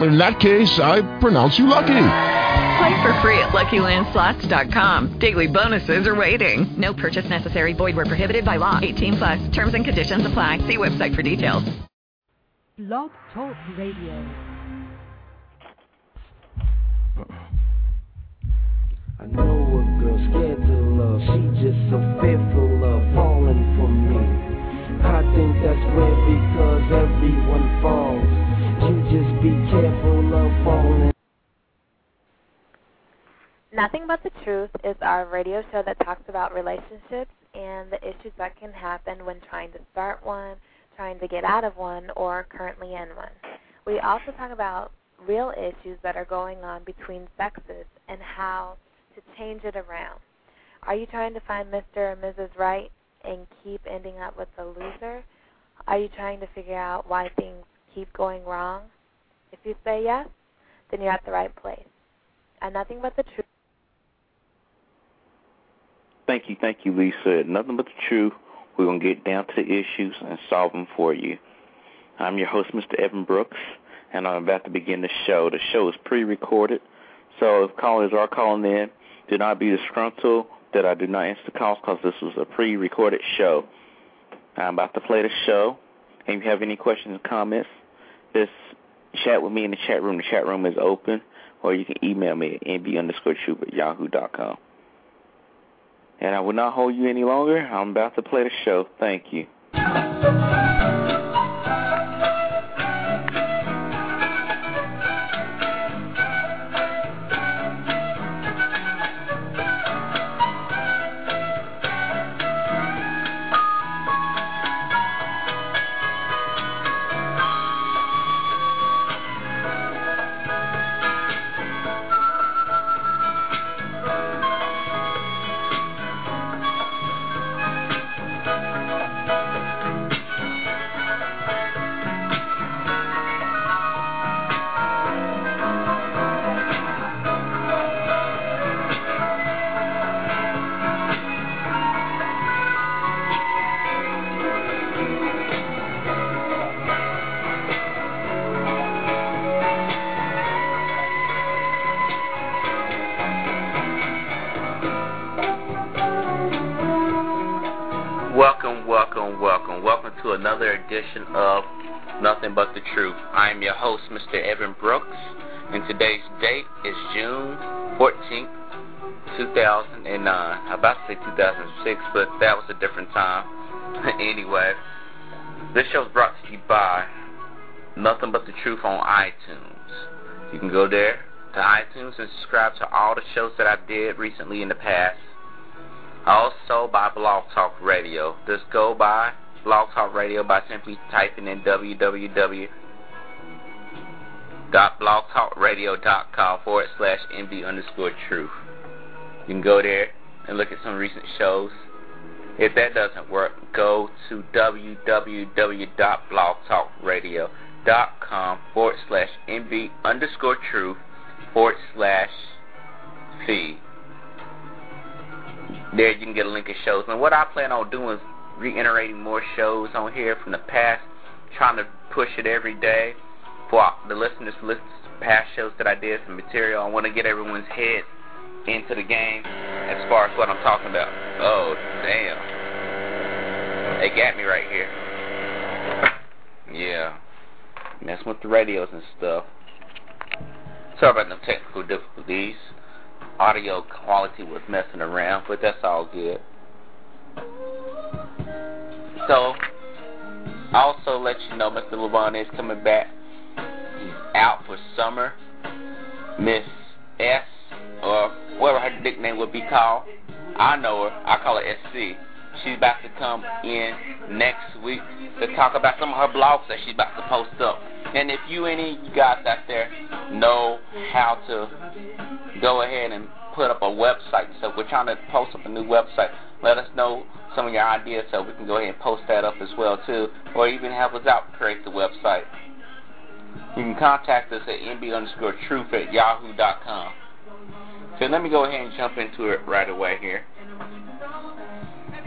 In that case, I pronounce you lucky. Play for free at LuckyLandSlots.com. Daily bonuses are waiting. No purchase necessary. Void where prohibited by law. 18 plus. Terms and conditions apply. See website for details. Blog Talk Radio. I know a girl scared to love. She just so fearful of falling for me. I think that's weird because everyone falls. You just be careful of falling. Nothing But the Truth is our radio show that talks about relationships and the issues that can happen when trying to start one, trying to get out of one, or currently in one. We also talk about real issues that are going on between sexes and how to change it around. Are you trying to find Mr. or Mrs. Right and keep ending up with the loser? Are you trying to figure out why things keep going wrong? If you say yes, then you're at the right place. And Nothing But the Truth. Thank you, thank you, Lisa. Nothing but the truth. We're going to get down to the issues and solve them for you. I'm your host, Mr. Evan Brooks, and I'm about to begin the show. The show is pre-recorded, so if callers are calling in, do not be disgruntled that I do not answer the calls because this was a pre-recorded show. I'm about to play the show, and if you have any questions or comments, just chat with me in the chat room. The chat room is open, or you can email me at nb underscore truth at yahoo.com. And I will not hold you any longer. I'm about to play the show. Thank you. To another edition of Nothing But the Truth. I am your host, Mr. Evan Brooks, and today's date is June 14th, 2009. I'm about to say 2006, but that was a different time. anyway, this show is brought to you by Nothing But the Truth on iTunes. You can go there to iTunes and subscribe to all the shows that I did recently in the past. Also by Blog Talk Radio. Just go by Blog Talk Radio by simply typing in www.blogtalkradio.com forward slash MB underscore truth. You can go there and look at some recent shows. If that doesn't work, go to www.blogtalkradio.com forward slash MB underscore truth forward slash feed. There you can get a link of shows. And what I plan on doing is reiterating more shows on here from the past, trying to push it every day for the listeners to listen to past shows that I did, some material. I want to get everyone's head into the game as far as what I'm talking about. Oh, damn. They got me right here. yeah. Messing with the radios and stuff. Sorry about the technical difficulties audio quality was messing around, but that's all good. So, also let you know Mr. Levon is coming back. He's out for summer. Miss S, or whatever her nickname would be called. I know her. I call her SC. She's about to come in next week to talk about some of her blogs that she's about to post up. And if you any you guys out there know how to go ahead and put up a website. So we're trying to post up a new website. Let us know some of your ideas so we can go ahead and post that up as well too, or even help us out create the website. You can contact us at nb underscore truth at yahoo.com. So let me go ahead and jump into it right away here.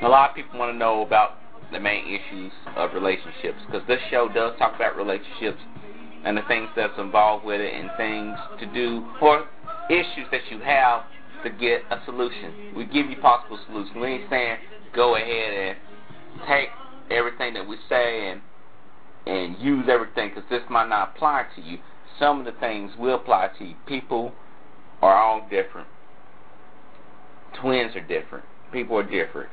A lot of people want to know about the main issues of relationships because this show does talk about relationships and the things that's involved with it and things to do or issues that you have to get a solution. We give you possible solutions. We ain't saying go ahead and take everything that we say and and use everything because this might not apply to you. Some of the things will apply to you. People are all different. Twins are different. People are different.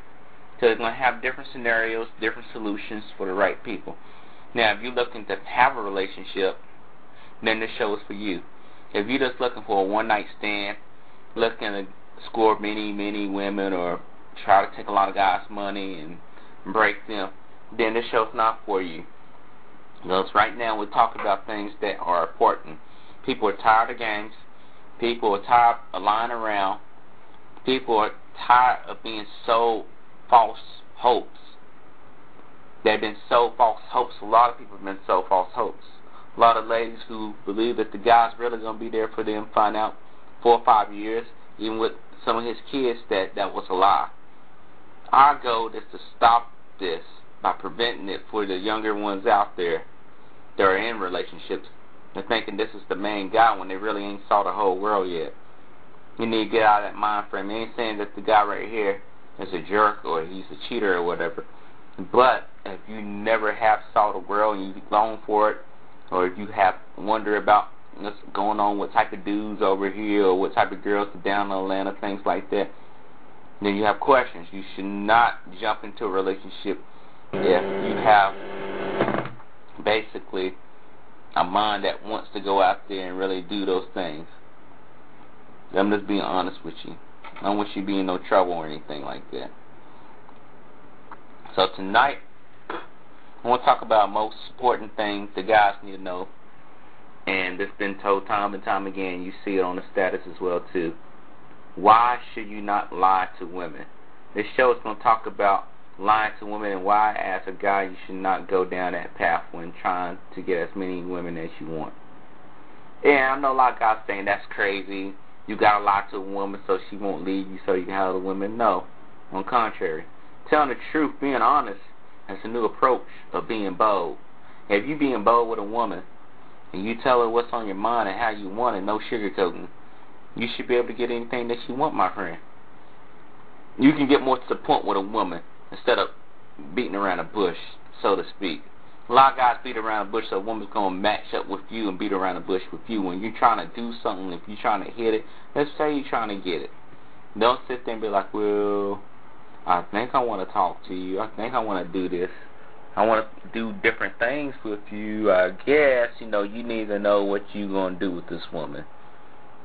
So they're going to have different scenarios, different solutions for the right people. Now, if you're looking to have a relationship, then this show is for you. If you're just looking for a one-night stand, looking to score many, many women or try to take a lot of guys' money and break them, then this show's not for you. Because right now we're talking about things that are important. People are tired of games. People are tired of lying around. People are tired of being sold false hopes. They've been sold false hopes. A lot of people have been sold false hopes. A lot of ladies who believe that the guy's really going to be there for them find out four or five years, even with some of his kids, that that was a lie. Our goal is to stop this by preventing it for the younger ones out there that are in relationships and thinking this is the main guy when they really ain't saw the whole world yet. You need to get out of that mind frame. Ain't saying that the guy right here is a jerk or he's a cheater or whatever. But if you never have saw the world and you long for it, or if you have wonder about what's going on, what type of dudes over here, or what type of girls down in Atlanta, things like that, then you have questions. You should not jump into a relationship if you have basically a mind that wants to go out there and really do those things. I'm just being honest with you. I don't want you to be in no trouble or anything like that. So tonight, I want to talk about most important things the guys need to know. And it's been told time and time again. You see it on the status as well too. Why should you not lie to women? This show is going to talk about lying to women and why, as a guy, you should not go down that path when trying to get as many women as you want. Yeah, I know a lot of guys saying that's crazy. You gotta lie to a woman so she won't leave you so you can have the women. No, on contrary, telling the truth, being honest, is a new approach of being bold. If you being bold with a woman and you tell her what's on your mind and how you want it, no sugarcoating, you should be able to get anything that you want, my friend. You can get more to the point with a woman instead of beating around a bush, so to speak. A lot of guys beat around the bush so a woman's going to match up with you and beat around the bush with you. When you're trying to do something, if you're trying to hit it, let's say you're trying to get it. Don't sit there and be like, well, I think I want to talk to you. I think I want to do this. I want to do different things with you. I guess, you know, you need to know what you're going to do with this woman.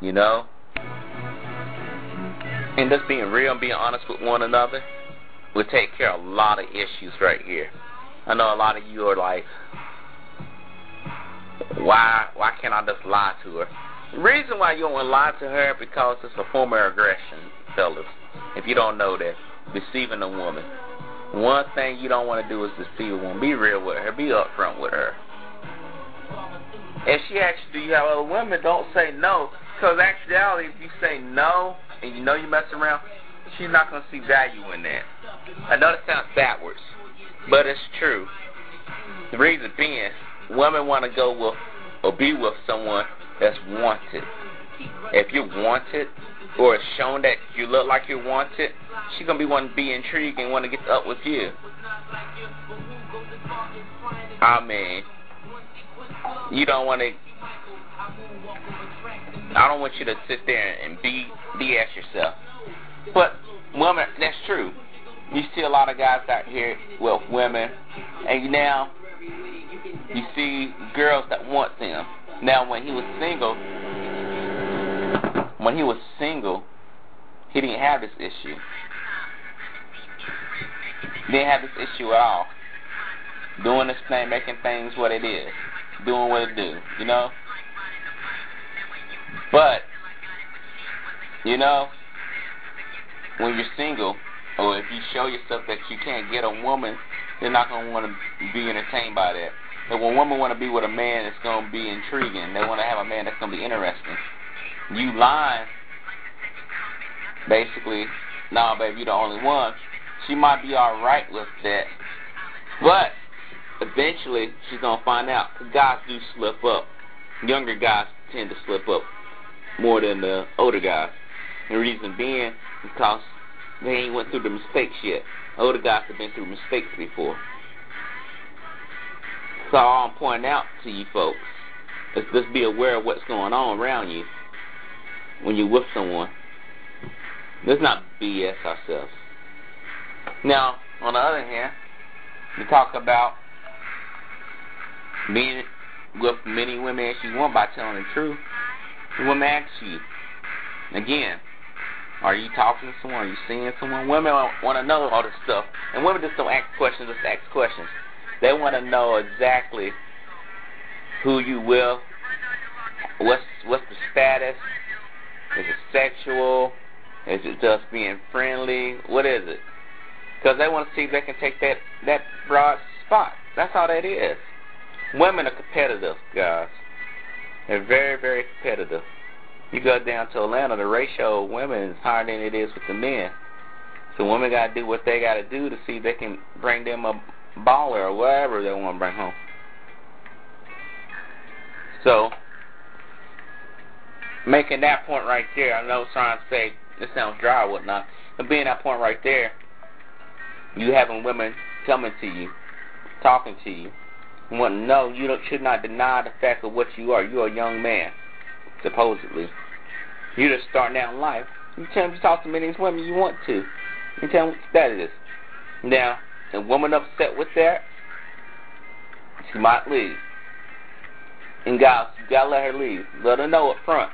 You know? And just being real and being honest with one another will take care of a lot of issues right here. I know a lot of you are like, why why can't I just lie to her? The reason why you don't want to lie to her because it's a form of aggression, fellas. If you don't know that, deceiving a woman. One thing you don't want to do is deceive a woman. Be real with her. Be upfront with her. If she asks you, do you have other women, don't say no. Because actuality, if you say no and you know you mess around, she's not going to see value in that. I know that sounds backwards, but it's true. The reason being, women want to go with or be with someone that's wanted. If you're wanted or it's shown that you look like you're wanted, she's going to be wanting to be intrigued and want to get up with you. I mean, you don't want to I don't want you to sit there and be BS yourself. But women, that's true. You see a lot of guys out here with women, and now you see girls that want them. Now, when he was single, when he was single, he didn't have this issue. Didn't have this issue at all. Doing this thing, making things what it is, doing what it do, you know. But, you know, when you're single, or if you show yourself that you can't get a woman, they're not to want to be entertained by that. But when women want to be with a man going to be intriguing, they want to have a man that's to be interesting. You lying, basically, nah, baby, you're the only one. She might be all right with that, but eventually she's going to find out. Guys do slip up. Younger guys tend to slip up more than the older guys. The reason being because they ain't went through the mistakes yet. Older guys have been through mistakes before. So all I'm pointing out to you folks is just be aware of what's going on around you when you're with someone. Let's not BS ourselves. Now, on the other hand, we talk about being with many women as you want by telling the truth. The woman asks you, again, are you talking to someone? Are you seeing someone? Women want to know all this stuff. And women just don't ask questions, just ask questions. They want to know exactly who you will, what's what's the status, is it sexual, is it just being friendly, what is it? Because they want to see if they can take that, that broad spot. That's all that is. Women are competitive, guys. They're very, very competitive. You go down to Atlanta, the ratio of women is higher than it is with the men. So women got to do what they got to do to see if they can bring them a baller or whatever they want to bring home. So, making that point right there, I know trying to say this sounds dry or whatnot, but being that point right there, you having women coming to you, talking to you, want to know you don't, should not deny the fact of what you are. You're a young man, supposedly. You're just starting out in life. You tell them to talk to many women you want to. You tell them what that is. Now, a woman upset with that, she might leave. And guys, you gotta let her leave. Let her know up front.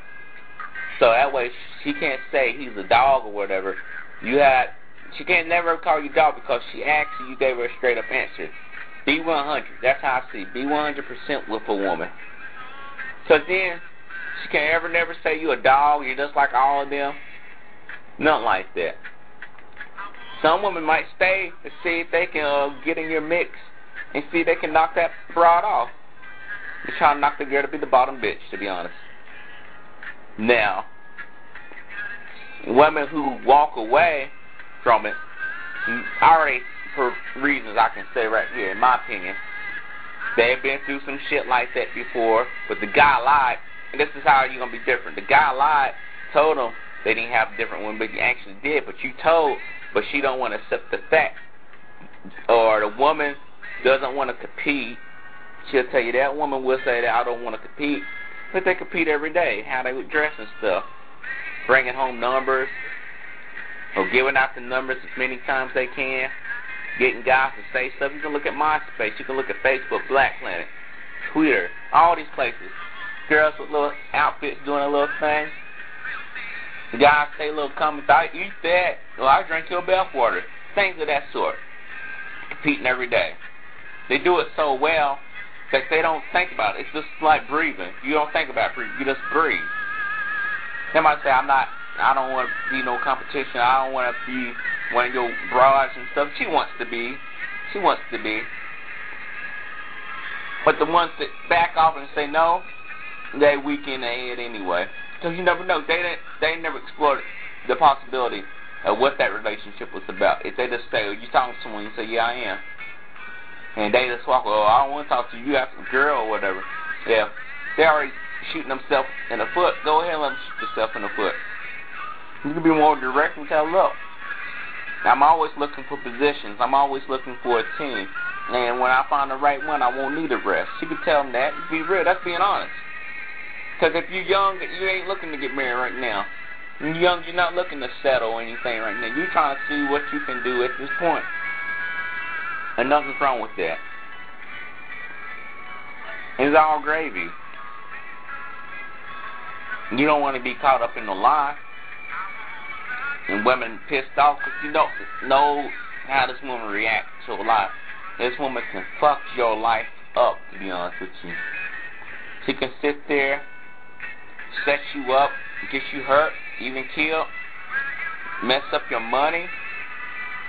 So that way she can't say he's a dog or whatever. You had she can't never call you dog because she asked you, you gave her a straight up answer. Be 100. That's how I see. Be 100% with a woman. So then she can't ever never say you a dog. You're just like all of them. Nothing like that. Some women might stay to see if they can uh, get in your mix and see if they can knock that broad off. They're trying to knock the girl to be the bottom bitch, to be honest. Now, women who walk away from it, already for reasons I can say right here, in my opinion, they've been through some shit like that before, but the guy lied, and this is how you're going to be different. The guy lied, told them they didn't have different women, but you actually did, but you told, but she don't want to accept the fact. Or the woman doesn't want to compete. She'll tell you that woman will say that I don't want to compete, but they compete every day, how they would dress and stuff, bringing home numbers, or giving out the numbers as many times they can, getting guys to say stuff. You can look at MySpace, you can look at Facebook, Black Planet, Twitter, all these places. Girls with little outfits doing a little thing. The guys say little comments, I eat that, or I drink your bath water. Things of that sort. Competing every day. They do it so well that they don't think about it. It's just like breathing. You don't think about breathing. You just breathe. They might say, I'm not, I don't want to be no competition. I don't want to be one of your broads and stuff. She wants to be. She wants to be. But the ones that back off and say no, they weak in the head anyway. Because you never know. They didn't, they never explored the possibility of what that relationship was about. If they just say, you talking to someone, you say, yeah, I am. And they just walk, oh, I don't want to talk to you. You have some girl or whatever. Yeah. They're already shooting themselves in the foot. Go ahead and let them shoot yourself in the foot. You can be more direct and tell, look, I'm always looking for positions. I'm always looking for a team. And when I find the right one, I won't need a rest. You can tell them that. Be real. That's being honest. Because if you're young, you ain't looking to get married right now. You're young, you're not looking to settle anything right now. You're trying to see what you can do at this point. And nothing's wrong with that. It's all gravy. You don't want to be caught up in the lie. And women pissed off because you don't know how this woman reacts to a lie. This woman can fuck your life up, to be honest with you. She can sit there set you up, get you hurt, even kill. mess up your money,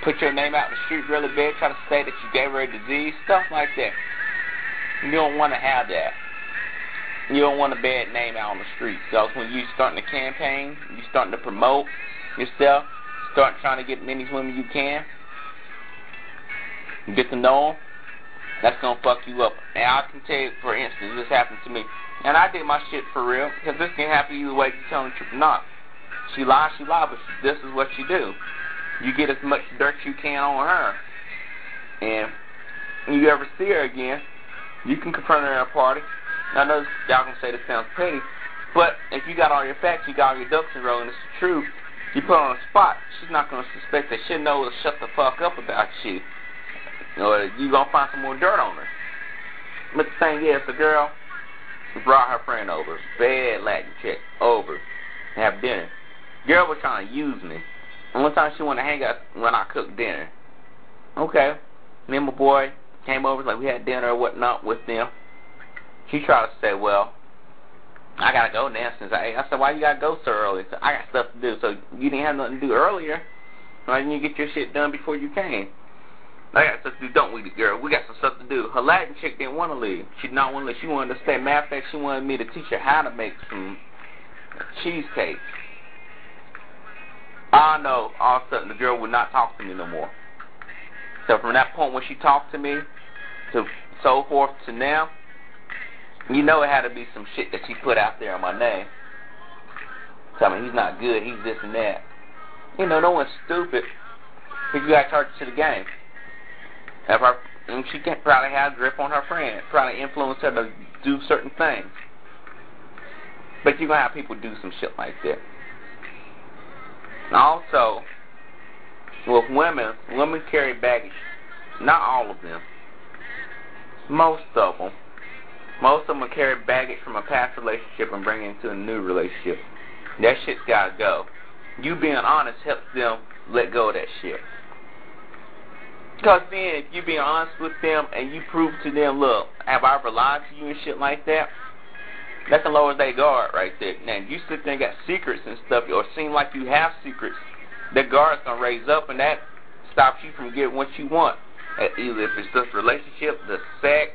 put your name out in the street really big, try to say that you gave her a disease, stuff like that. You don't want to have that. You don't want a bad name out on the street. So when you starting a campaign, you starting to promote yourself, start trying to get as many women you can, get to know them, that's going to fuck you up. And I can tell you, for instance, this happened to me. And I did my shit for real, because this can happen either way you tell the truth or not. She lies, she lies, but this is what you do. You get as much dirt you can on her. And when you ever see her again, you can confront her at a party. I know y'all can say this sounds petty, but if you got all your facts, you got all your ducks in a row, and it's the truth, you put her on the spot, she's not to suspect that she knows to shut the fuck up about you. Or you to find some more dirt on her. But the thing is, the girl brought her friend over, bad Latin chick, over, to have dinner. Girl was trying to use me. And one time she to hang out when I cooked dinner. Okay. Me and my boy came over, like we had dinner or whatnot with them. She tried to say, well, I gotta go now since I I said, why you gotta go so early? So I got stuff to do. So you didn't have nothing to do earlier. Why didn't you get your shit done before you came? I got stuff to do, don't we, girl? We got some stuff to do. Her Latin chick didn't want to leave. She did not want to leave. She wanted to stay. Matter of fact, she wanted me to teach her how to make some cheesecake. I know all of a sudden the girl would not talk to me no more. So from that point when she talked to me, to so forth to now, you know it had to be some shit that she put out there on my name. Tell me he's not good, he's this and that. You know, no one's stupid. But you got to charge it to the game. If her, and she can probably have a grip on her friend, probably influence her to do certain things. But you're going to have people do some shit like that. Also, with women, women carry baggage. Not all of them. Most of them. Most of them carry baggage from a past relationship and bring it into a new relationship. That shit's gotta go. You being honest helps them let go of that shit. Because then, if you being honest with them and you prove to them, look, have I ever lied to you and shit like that? That's the lower they guard right there. Now, you sit there and got secrets and stuff, or seem like you have secrets, that guard's gonna raise up, and that stops you from getting what you want. Uh, either if it's just relationship, the sex,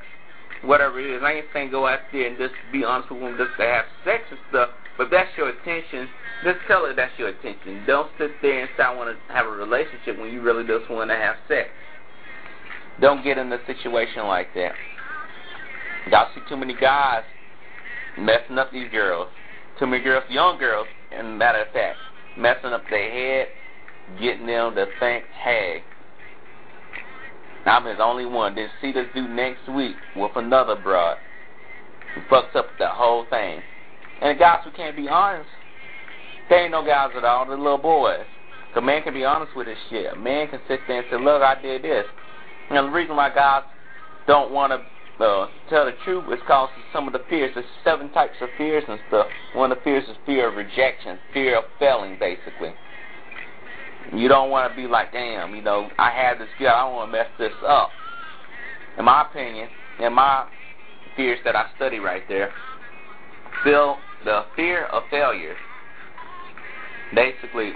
whatever it is. I ain't saying go out there and just be honest with them just to have sex and stuff. But that's your attention, just tell her that's your attention. Don't sit there and say I want to have a relationship when you really just want to have sex. Don't get in a situation like that. Y'all see too many guys messing up these girls. Too many girls, young girls, and matter of fact, messing up their head, getting them to think, hey, I'm his only one. Then see this dude next week with another broad who fucks up the whole thing. And the guys who can't be honest, they ain't no guys at all. They're little boys. A man can be honest with his shit. A man can sit there and say, look, I did this. And the reason why guys don't want to uh, tell the truth is because of some of the fears. There's seven types of fears and stuff. One of the fears is fear of rejection, fear of failing, basically. You don't want to be like, damn, you know, I had this girl, I don't want to mess this up. In my opinion, in my fears that I study right there, feel the fear of failure. Basically,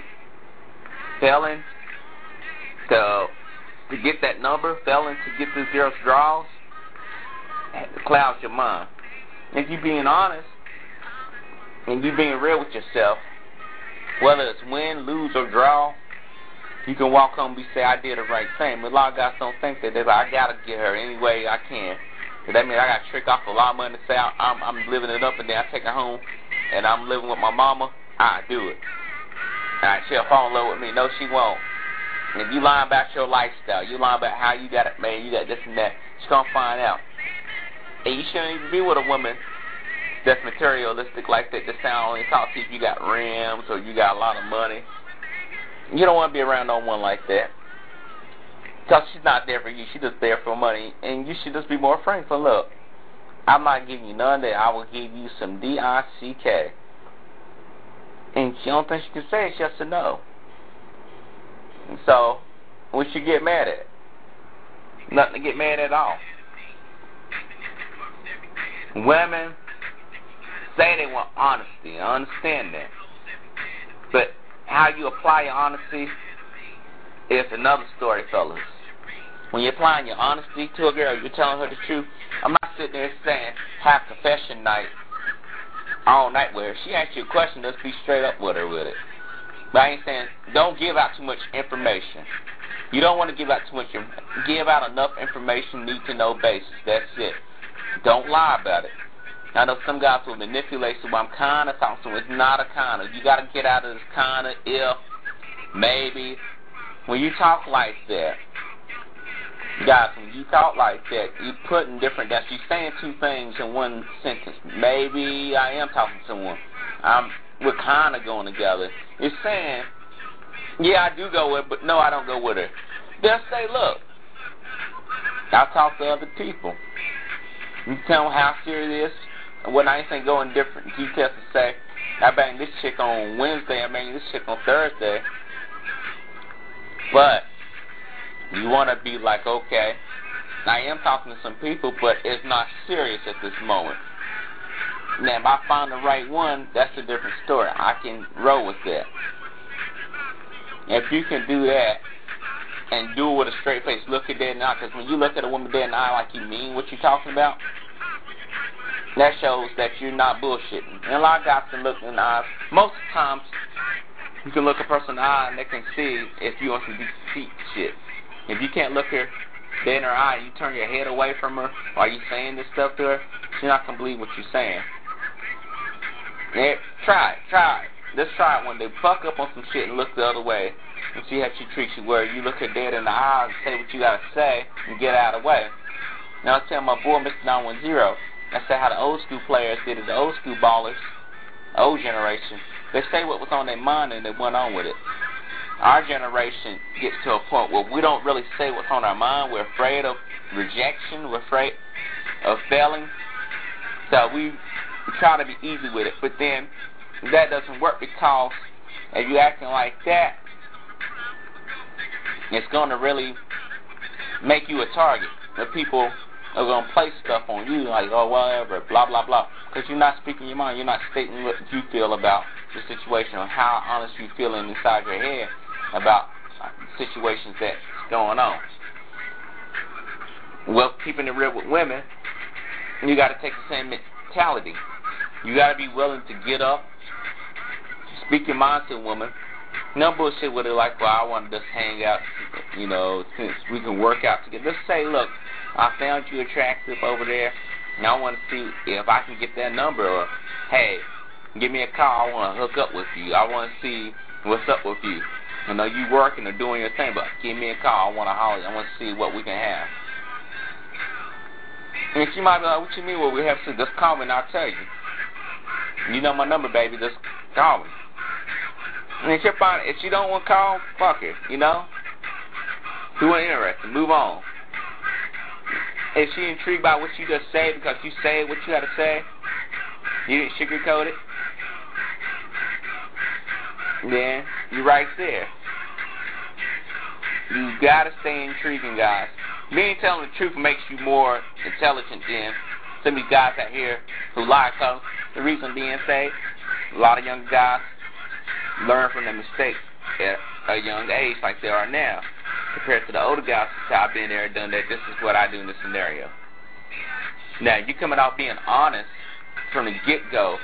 failing to to get that number, failing to get this girl's draws, clouds your mind. If you're being honest and you're being real with yourself, whether it's win, lose, or draw, you can walk home and be say, I did the right thing. But a lot of guys don't think that. They're like, I gotta get her any way I can. So that means I gotta trick off a lot of money to say I'm, I'm living it up, and then I take her home, and I'm living with my mama. I do it. Alright, she'll fall in love with me. No, she won't. And if you lying about your lifestyle, you lying about how you got it, man, you got this and that, she's gonna find out. And you shouldn't even be with a woman that's materialistic like that. Just sound only talk to you if you got rims or you got a lot of money. You don't want to be around no one like that. Because she's not there for you. She's just there for money. And you should just be more frank. For look, I'm not giving you none that. I will give you some D-I-C-K. And she don't think she can say it. She has to know. And so, what you get mad at? Nothing to get mad at all. Women say they want honesty. I understand that. But how you apply your honesty is another story, fellas. When you're applying your honesty to a girl, you're telling her the truth. I'm not sitting there saying have confession night all night with her. She asks you a question, let's be straight up with her with it. But I ain't saying don't give out too much information. You don't want to give out too much. Give out enough information, need to know basis. That's it. Don't lie about it. I know some guys will manipulate, so I'm kind of talking to It's not a kind of. You got to get out of this kind of, if, maybe. When you talk like that, guys, when you talk like that, you put in different, that's you're saying two things in one sentence. Maybe I am talking to someone. I'm, we're kind of going together. It's saying, yeah, I do go with but no, I don't go with her. They'll say, look, I talk to other people. You tell them how serious it is. When I saying go in different details to say, I bang this chick on Wednesday, I bang this chick on Thursday. But you want to be like, okay, I am talking to some people, but it's not serious at this moment. Now, if I find the right one, that's a different story. I can roll with that. If you can do that and do it with a straight face, look at dead in the eye, because when you look at a woman dead in the eye like you mean what you're talking about, that shows that you're not bullshitting. And a lot of guys can look in the eyes. Most times, you can look a person in the eye and they can see if you want some deceit shit. If you can't look her dead in her eye, you turn your head away from her while you're saying this stuff to her, she's not gonna believe what you're saying. Yeah, try it, try it. Let's try it one day. Fuck up on some shit and look the other way and see how she treats you. Where you look her dead in the eye and say what you gotta say and get out of the way. Now I tell my boy Mr. 910. That's how the old school players did it. The old school ballers, old generation, they say what was on their mind and they went on with it. Our generation gets to a point where we don't really say what's on our mind. We're afraid of rejection. We're afraid of failing. So we try to be easy with it. But then that doesn't work because if you're acting like that, it's going to really make you a target. The people are going to place stuff on you like, oh, whatever, blah, blah, blah. Because you're not speaking your mind. You're not stating what you feel about the situation or how honest you feeling inside your head about situations that's going on. Well, keeping it real with women, you got to take the same mentality. You got to be willing to get up, speak your mind to a woman. No bullshit with it like, well, I want to just hang out, you know, since we can work out together. Just say, look, I found you attractive over there, and I want to see if I can get that number, or, hey, give me a call, I want to hook up with you. I want to see what's up with you. I know you working or doing your thing, but give me a call. I want to holler. I want to see what we can have. And she might be like, what you mean what we have to Just call me and I'll tell you. You know my number, baby. Just call me. And if, find, if she don't want to call, fuck her, you know? She wasn't interested. Move on. Is she intrigued by what you just said because you say what you got to say? You didn't sugarcoat it? Then you're right there. You gotta stay intriguing, guys. Being telling the truth makes you more intelligent than some of these guys out here who lie. Cause the reason being say, a lot of young guys learn from their mistakes at a young age, like they are now, compared to the older guys who say, I've been there, and done that. This is what I do in this scenario. Now you coming out being honest from the get go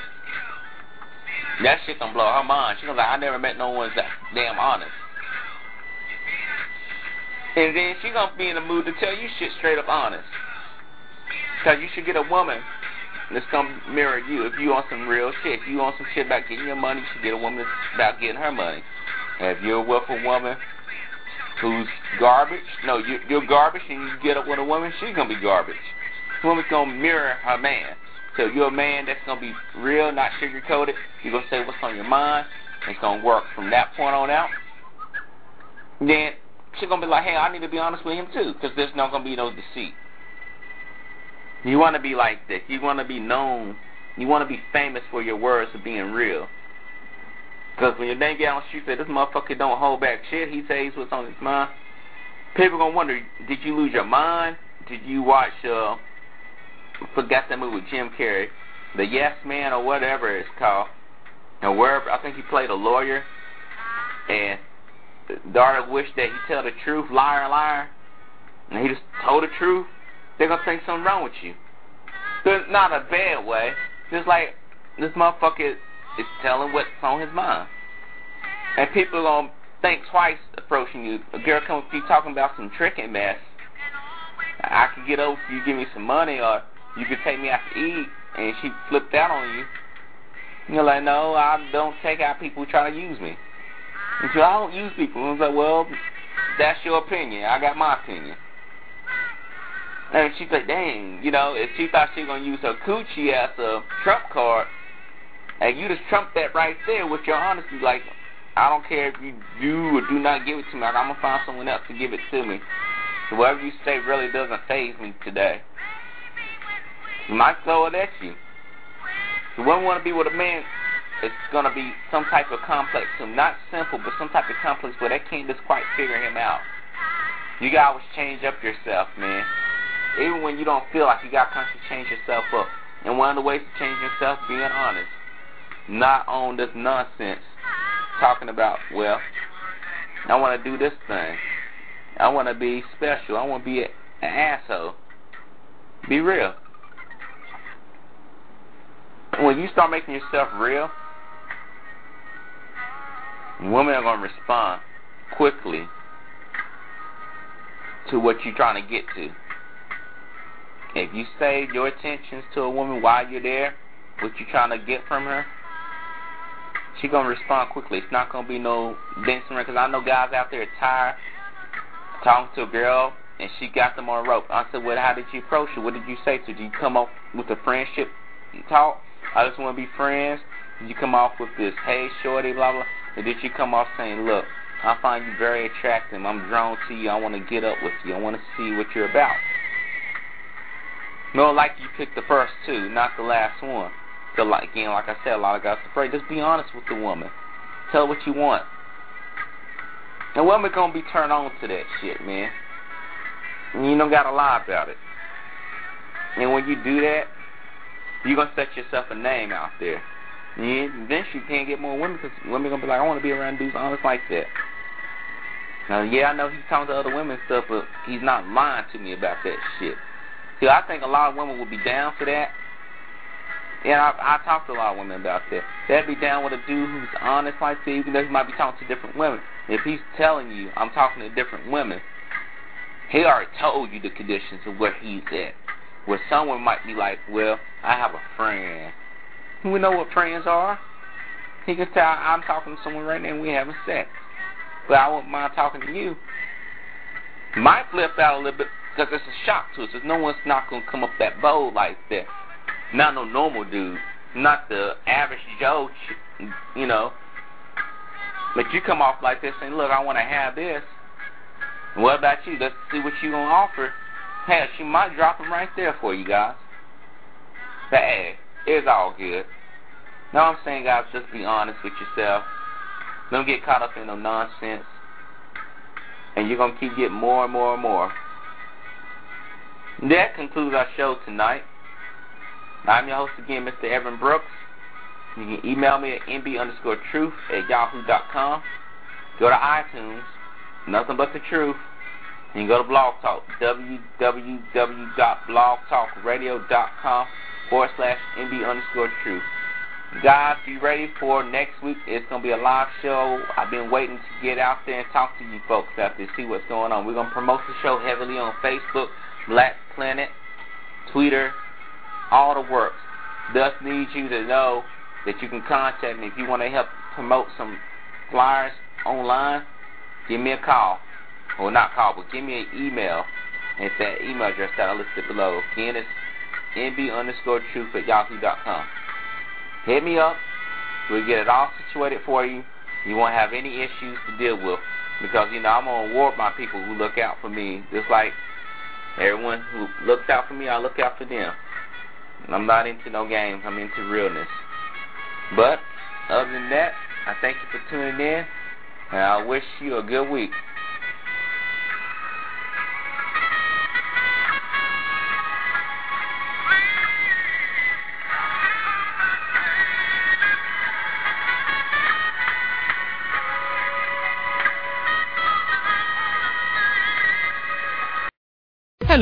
that shit gonna blow her mind. She gonna like, I never met no one that damn honest. And then she gonna be in the mood to tell you shit straight up honest. Cause you should get a woman that's gonna mirror you. If you want some real shit, if you want some shit about getting your money, you should get a woman about getting her money. And if you're with a woman who's garbage, no, you, you're garbage, and you get up with a woman, she's gonna be garbage. The woman's gonna mirror her man. So you're a man that's to be real, not sugar-coated. You're going to say what's on your mind. It's to work from that point on out. Then she's to be like, hey, I need to be honest with him too because there's not to be no deceit. You want to be like this. You want to be known. You want to be famous for your words of being real. Because when your name get on the street, say, this motherfucker don't hold back shit. He says what's on his mind. People going to wonder, did you lose your mind? Did you watch... Uh, forgot that movie with Jim Carrey, The Yes Man or whatever it's called. And wherever I think he played a lawyer. and the daughter wished that he tell the truth, liar, liar, and he just told the truth, they're gonna think something wrong with you. But not a bad way. Just like this motherfucker is telling what's on his mind. And people gonna think twice approaching you. A girl comes to you talking about some tricking mess. I could get over you give me some money or you could take me out to eat and she flipped out on you. You're like, no, I don't take out people who try to use me. And so I don't use people. I was like, well, that's your opinion. I got my opinion. And she's like, dang, you know, if she thought she was going to use her coochie as a trump card, and you just trumped that right there with your honesty, like, I don't care if you do or do not give it to me. Like, I'm going to find someone else to give it to me. So whatever you say really doesn't phase me today. You might throw it at you. The woman want to be with a man, it's going to be some type of complex to him. Not simple, but some type of complex where they can't just quite figure him out. You got to always change up yourself, man. Even when you don't feel like you got to constantly change yourself up. And one of the ways to change yourself, being honest. Not on this nonsense. Talking about, well, I want to do this thing. I want to be special. I want to be an asshole. Be real. When you start making yourself real, women are going to respond quickly to what you're trying to get to. If you say your attentions to a woman while you're there, what you're trying to get from her, she's going to respond quickly. It's not to be no dancing. Because I know guys out there tired talking to a girl and she got them on rope. I said, well, how did you approach her? What did you say to her? Did you come up with a friendship talk? I just want to be friends. Did you come off with this, hey, shorty, blah, blah? Or did you come off saying, look, I find you very attractive. I'm drawn to you. I want to get up with you. I want to see what you're about. No, like you picked the first two, not the last one. So, like, again, like I said, a lot of guys are afraid. Just be honest with the woman. Tell her what you want. And women gonna be turned on to that shit, man. And you don't gotta lie about it. And when you do that, you're gonna set yourself a name out there. And eventually you can't get more women because women gonna be like, I want to be around dudes honest like that. Now, yeah, I know he's talking to other women and stuff, but he's not lying to me about that shit. See, I think a lot of women would be down for that. And I, I talk to a lot of women about that. They'd be down with a dude who's honest like that, even though he might be talking to different women. If he's telling you, I'm talking to different women, he already told you the conditions of where he's at. Where someone might be like, well, I have a friend. We know what friends are. He can tell I'm talking to someone right now and we having sex. But I wouldn't mind talking to you. Might flip out a little bit because it's a shock to us. Because no one's not going to come up that bold like that. Not no normal dude. Not the average Joe, you know. But you come off like this saying, look, I want to have this. What about you? Let's see what you going to offer. Hell, she might drop them right there for you guys. But hey, it's all good. Now I'm saying, guys, just be honest with yourself. Don't get caught up in no nonsense. And you're going to keep getting more and more and more. That concludes our show tonight. I'm your host again, Mr. Evan Brooks. You can email me at mb underscore truth at yahoo.com. Go to iTunes, nothing but the truth. And go to Blog Talk, www.blogtalkradio.com forward slash mb underscore truth. Guys, be ready for next week. It's going to be a live show. I've been waiting to get out there and talk to you folks there, see what's going on. We're going to promote the show heavily on Facebook, Black Planet, Twitter, all the works. Thus need you to know that you can contact me if you want to help promote some flyers online. Give me a call, or not call, but give me an email. It's that email address that I listed below. Again, it's mb underscore truth at yahoo.com. Hit me up. We'll get it all situated for you. You won't have any issues to deal with because you know I'm gonna reward my people who look out for me, just like everyone who looks out for me. I look out for them. I'm not into no games. I'm into realness. But other than that, I thank you for tuning in, and I wish you a good week.